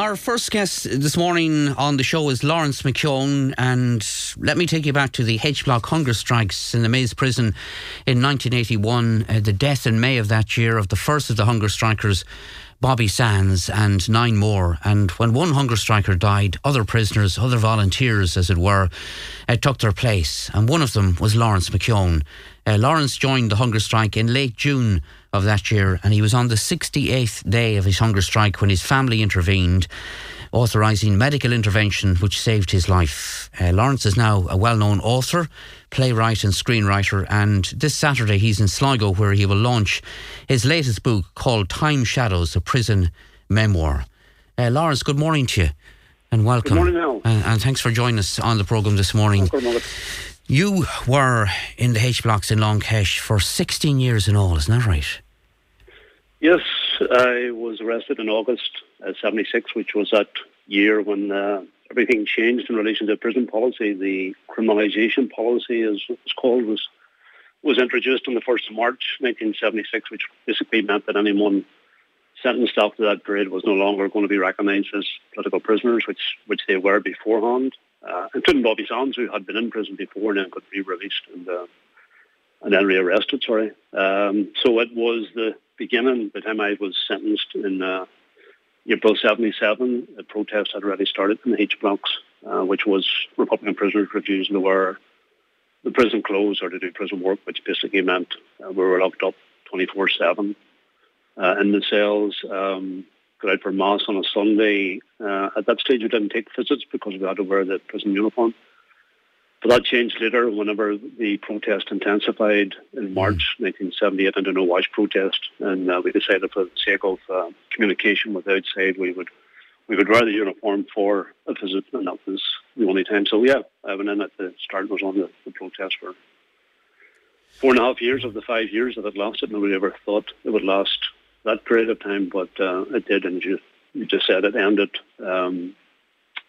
our first guest this morning on the show is Laurence McKeown, and let me take you back to the H Block hunger strikes in the Maze prison in 1981. Uh, the death in May of that year of the first of the hunger strikers, Bobby Sands, and nine more. And when one hunger striker died, other prisoners, other volunteers, as it were, uh, took their place, and one of them was Laurence McKeown. Uh, Laurence joined the hunger strike in late June of that year, and he was on the 68th day of his hunger strike when his family intervened, authorising medical intervention which saved his life. Uh, Laurence is now a well known author, playwright, and screenwriter, and this Saturday he's in Sligo where he will launch his latest book called Time Shadows, a prison memoir. Uh, Laurence, good morning to you and welcome. Good morning, Al. Uh, and thanks for joining us on the programme this morning. You were in the H blocks in Long Kesh for 16 years in all, isn't that right? Yes, I was arrested in August uh, 76, which was that year when uh, everything changed in relation to prison policy. The criminalisation policy, as it's called, was was introduced on the 1st of March 1976, which basically meant that anyone sentenced after that period was no longer going to be recognised as political prisoners, which which they were beforehand uh, including Bobby Sands, who had been in prison before and then got re-released and uh, and then rearrested. Sorry. Um, so it was the beginning. By the time I was sentenced in uh, April '77, the protest had already started in the H blocks, uh, which was Republican prisoners refusing to wear the prison clothes or to do prison work, which basically meant uh, we were locked up 24/7 uh, in the cells. Um, go out for mass on a Sunday. Uh, at that stage, we didn't take visits because we had to wear the prison uniform. But that changed later whenever the protest intensified in March 1978 into no wash protest, and uh, we decided for the sake of uh, communication with outside, we would we would wear the uniform for a visit, and that was the only time. So yeah, I went in at the start was on the, the protest for four and a half years of the five years that it lasted. Nobody ever thought it would last that period of time, but uh, it did, and you, you just said it ended um,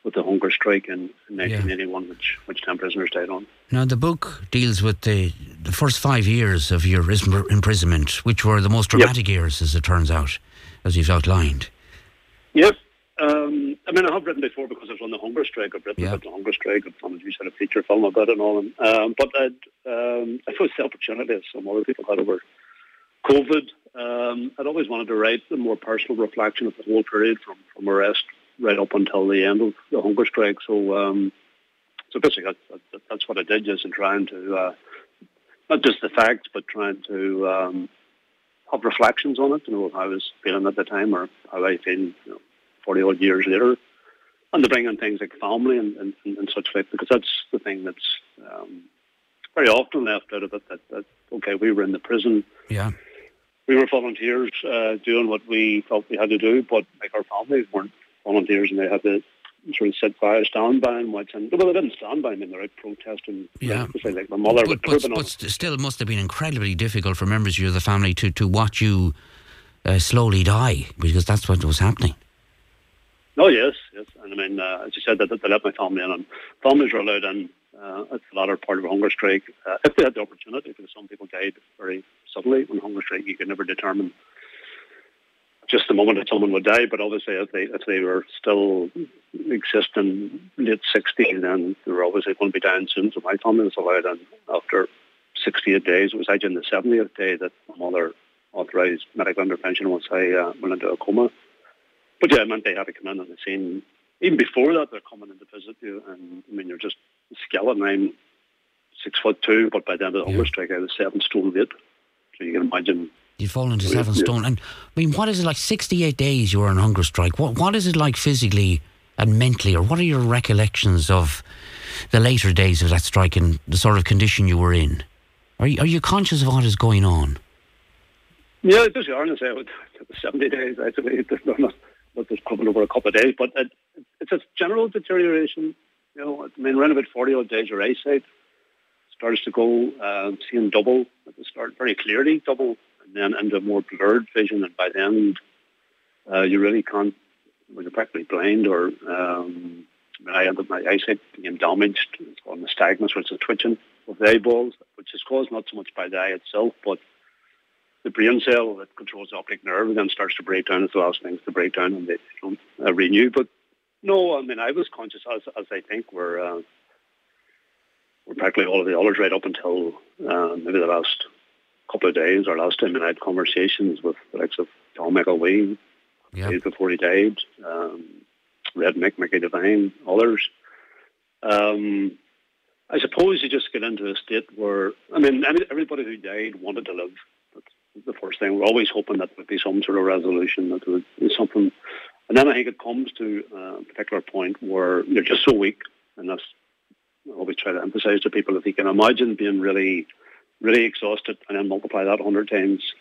with the hunger strike in, in 1981, yeah. which which ten prisoners died on. Now, the book deals with the the first five years of your imprisonment, which were the most dramatic yep. years, as it turns out, as you've outlined. Yes. Um, I mean, I have written before because I was on the hunger strike. I've written about the hunger strike. I've done a a feature film about it and all. Um, but I'd, um, I suppose the opportunity, as some other people had over COVID, um, I'd always wanted to write a more personal reflection of the whole period from, from arrest right up until the end of the hunger strike. So, um, so basically, that's, that's what I did, just in trying to uh, not just the facts, but trying to um, have reflections on it. You know, how I was feeling at the time, or how I feel, you know, forty odd years later, and to bring in things like family and, and, and such like, because that's the thing that's um, very often left out of it. That, that okay, we were in the prison. Yeah we were volunteers uh, doing what we felt we had to do, but like our families weren't volunteers and they had to sort of sit by, stand by and watch. And well, they didn't stand by. I mean, they're out protesting. Yeah, like, like my mother. But, but, but still, it must have been incredibly difficult for members of the family to to watch you uh, slowly die because that's what was happening. Oh yes, yes, and I mean, uh, as you said, that they, they let my family in, and families were allowed in uh, it's the latter part of a hunger strike. Uh, if they had the opportunity, because some people died very suddenly on hunger strike, you could never determine just the moment that someone would die. But obviously, if they if they were still existing late sixties, then they were obviously going to be dying soon. So my family was allowed in after 68 days. It was actually in the 70th day that my mother authorised medical intervention once I uh, went into a coma. But yeah, it meant they had to come in on the scene even before that, they're coming in to visit you, and I mean, you're just skeleton. I'm six foot two, but by the end of the yeah. hunger strike, I was seven stone weight. So you can imagine. You'd fallen to seven yeah. stone, and I mean, what is it like? Sixty-eight days you were on hunger strike. What what is it like physically and mentally, or what are your recollections of the later days of that strike and the sort of condition you were in? Are you, are you conscious of what is going on? Yeah, just honest. I would seventy days. Actually, but just coming over a couple of days. But it, it's a general deterioration. You know, I mean, around about 40 odd days, your eyesight starts to go, uh, seeing double at the start, very clearly double, and then into more blurred vision. And by the end, uh, you really can't, when you're practically blind or, um, I ended my eyesight became damaged. It's called nystagmus, which is twitching of the eyeballs, which is caused not so much by the eye itself, but the brain cell that controls the optic nerve then starts to break down. It's the last things to break down and they don't uh, renew. But no, I mean, I was conscious, as, as I think we're, uh, we're practically all of the others right up until uh, maybe the last couple of days or last time I had conversations with the likes of Tom McElwee yep. days before he died, um, Red Mick, Mickey Devine, others. Um, I suppose you just get into a state where, I mean, everybody who died wanted to live. That's the first thing. We're always hoping that there would be some sort of resolution, that there would be something. And then I think it comes to a particular point where you're just so weak, and that's I always try to emphasize to people if you can imagine being really, really exhausted and then multiply that 100 times.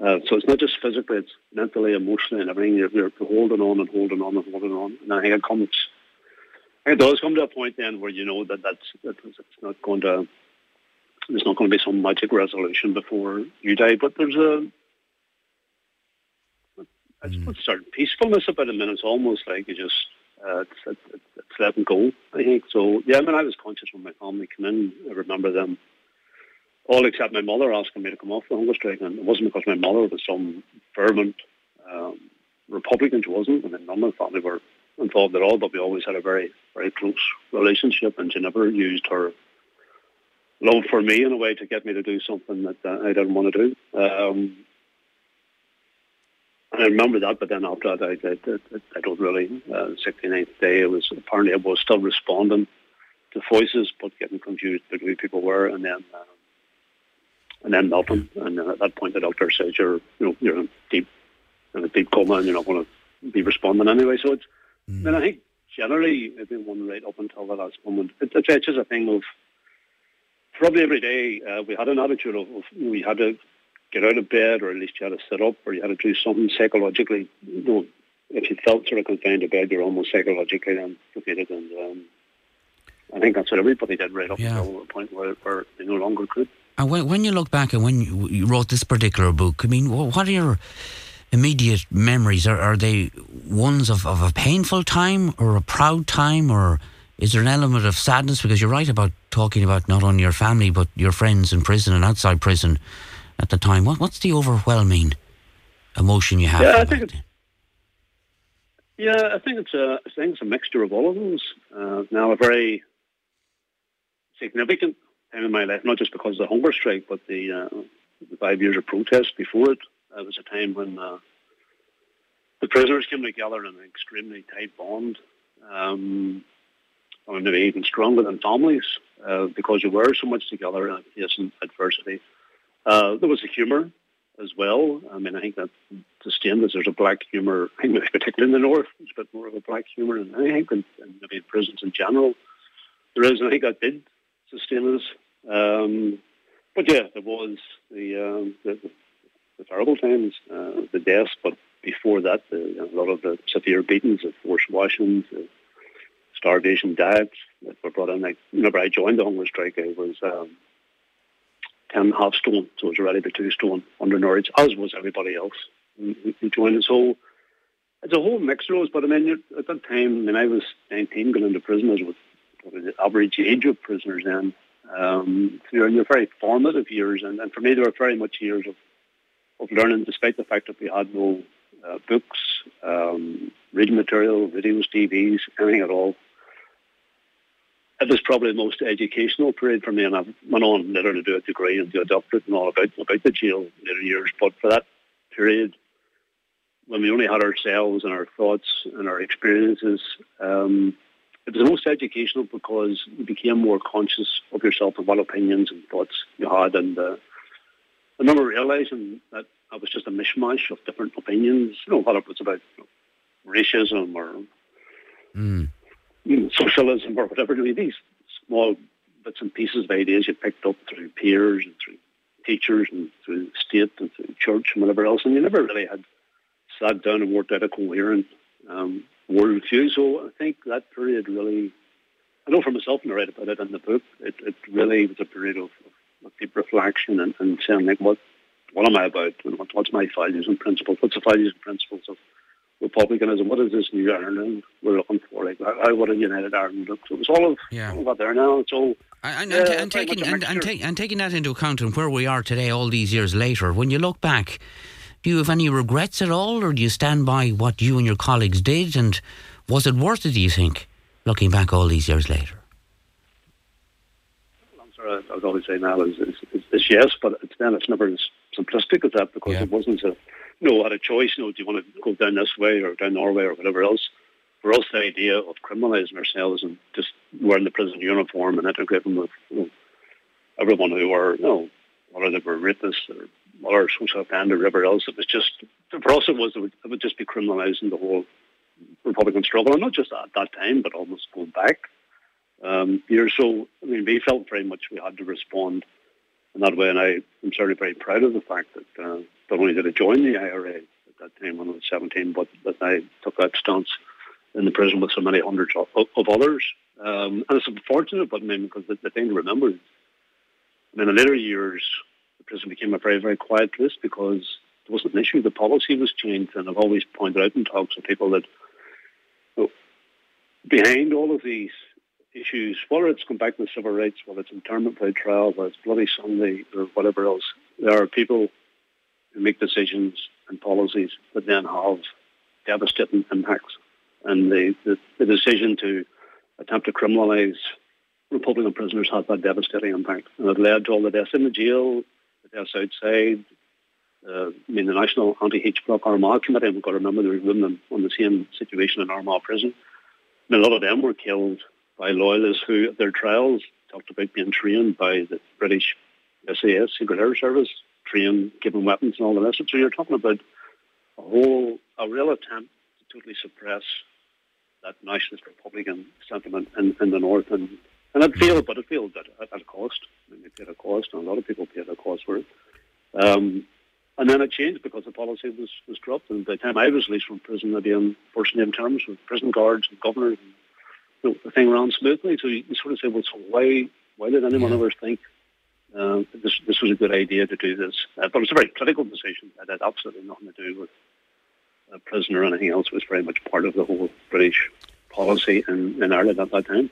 Uh, so it's not just physically, it's mentally, emotionally, and everything. You're, you're holding on and holding on and holding on. And I think it comes it does come to a point then where you know that that's that it's not going to there's not going to be some magic resolution before you die, but there's a I suppose mm. certain peacefulness about. I mean, it's almost like you just uh, it's, it's, it's letting go. I think so. Yeah, I mean, I was conscious when my family came in. I remember them all except my mother asking me to come off the hunger strike, and it wasn't because my mother was some fervent um, Republican. She wasn't. I mean, none of my family were involved at all, but we always had a very, very close relationship, and she never used her love for me in a way to get me to do something that uh, I didn't want to do. Um, and I remember that, but then after that, I, I, I, don't really. Uh, 69th day, it was apparently I was still responding to voices, but getting confused about who people were, and then. Um, and then nothing. And then at that point, the doctor says you're, you know, you're in deep, in a deep coma, and you're not going to be responding anyway. So it's, Mm. And I think generally everyone right up until the last moment, it, it's just a thing of probably every day uh, we had an attitude of, of, we had to get out of bed or at least you had to sit up or you had to do something psychologically. You know, if you felt sort of confined to bed, you're almost psychologically defeated. And um, I think that's what everybody did right up yeah. until the point where, where they no longer could. And when, when you look back and when you, you wrote this particular book, I mean, what are your immediate memories? Are, are they ones of, of a painful time or a proud time or is there an element of sadness? Because you're right about talking about not only your family but your friends in prison and outside prison at the time. What, what's the overwhelming emotion you have? Yeah, I think it's, yeah, I think it's a I think it's a mixture of all of those. Uh, now, a very significant time in my life, not just because of the hunger strike, but the, uh, the five years of protest before it. It was a time when uh, the prisoners came together in an extremely tight bond. Um, or maybe even stronger than families uh, because you were so much together and facing adversity. Uh, there was a humour as well. I mean, I think that sustained as there's a black humour, particularly in the north, there's a bit more of a black humour, and I think in, in maybe prisons in general, there is, and I think that did sustain us. Um, but yeah, there was the, um, the, the terrible times, uh, the deaths, but before that, the, a lot of the severe beatings, the forced washings, the starvation diets that were brought in. Like, whenever I joined the hunger strike, I was um, 10 half stone, so it was already about two stone undernourished, as was everybody else who, who. So it's a whole mix of those, but I mean, at that time, when I was 19 going into prison, I was the average age of prisoners then. Um, so you're, you're very formative years, and, and for me, they were very much years of of learning, despite the fact that we had no uh, books, um, reading material, videos, TVs, anything at all. It was probably the most educational period for me, and I went on later to do a degree and do a doctorate and all about about the jail later years. But for that period, when we only had ourselves and our thoughts and our experiences, um, it was the most educational because you became more conscious of yourself and what opinions and thoughts you had, and uh, I remember realizing that I was just a mishmash of different opinions. You know, whether it was about racism or mm. You know, socialism or whatever. These small bits and pieces of ideas you picked up through peers and through teachers and through state and through church and whatever else, and you never really had sat down and worked out a coherent um, worldview. So I think that period really, I know for myself, and I write about it in the book, it, it really was a period of, of deep reflection and, and saying like, what what am I about? What, what's my values and principles? What's the values and principles republicanism? What is this new Ireland we're looking for? Like, how, would a united Ireland look? So it's all of yeah. all of there now. It's all And, and, and, taking and, and, take, and taking that into account and where we are today, all these years later, when you look back, do you have any regrets at all, or do you stand by what you and your colleagues did? And was it worth it? Do you think, looking back all these years later? answer I was always saying now is, is, is, is yes, but it's, then it's never as simplistic as that because yeah. it wasn't a no, had a choice. You know, do you want to go down this way or down Norway or whatever else? For us, the idea of criminalising ourselves and just wearing the prison uniform and integrating with you know, everyone who were, you know, whether they were rapists or or social offender or whatever else, it was just for us. It was it would, it would just be criminalising the whole Republican struggle, and not just at that time, but almost going back um, years. So, I mean, we felt very much we had to respond in that way, and I am certainly very proud of the fact that uh, not only did I join the IRA at that time when I was 17, but that I took that stance in the prison with so many hundreds of, of others. Um, and it's unfortunate, but I mean, because the, the thing to remember is, I mean, in later years, the prison became a very, very quiet place because there wasn't an issue. The policy was changed, and I've always pointed out in talks with people that you know, behind all of these issues, whether it's come back to civil rights, whether it's internment by trial, whether it's Bloody Sunday, or whatever else, there are people who make decisions and policies that then have devastating impacts. And the, the, the decision to attempt to criminalise Republican prisoners had that devastating impact. And it led to all the deaths in the jail, the deaths outside. Uh, I mean, the National Anti-H Block Armagh Committee, we've got to remember there women on the same situation in Armagh Prison. I mean, a lot of them were killed by loyalists who, at their trials, talked about being trained by the British SAS, Secret Air Service, given weapons and all the rest. of So you're talking about a whole, a real attempt to totally suppress that nationalist Republican sentiment in, in the North. And, and it failed, but it failed at, at a cost. I mean, it paid a cost, and a lot of people paid a cost for it. Um, and then it changed because the policy was, was dropped. And by the time I was released from prison, I'd be on first name terms with prison guards and governors and know, the thing ran smoothly. So you, sort of say, well, so why why did anyone yeah. ever think uh, this this was a good idea to do this? Uh, but it was a very political decision. It had absolutely nothing to do with a prison or anything else. It was very much part of the whole British policy in, in Ireland at that time.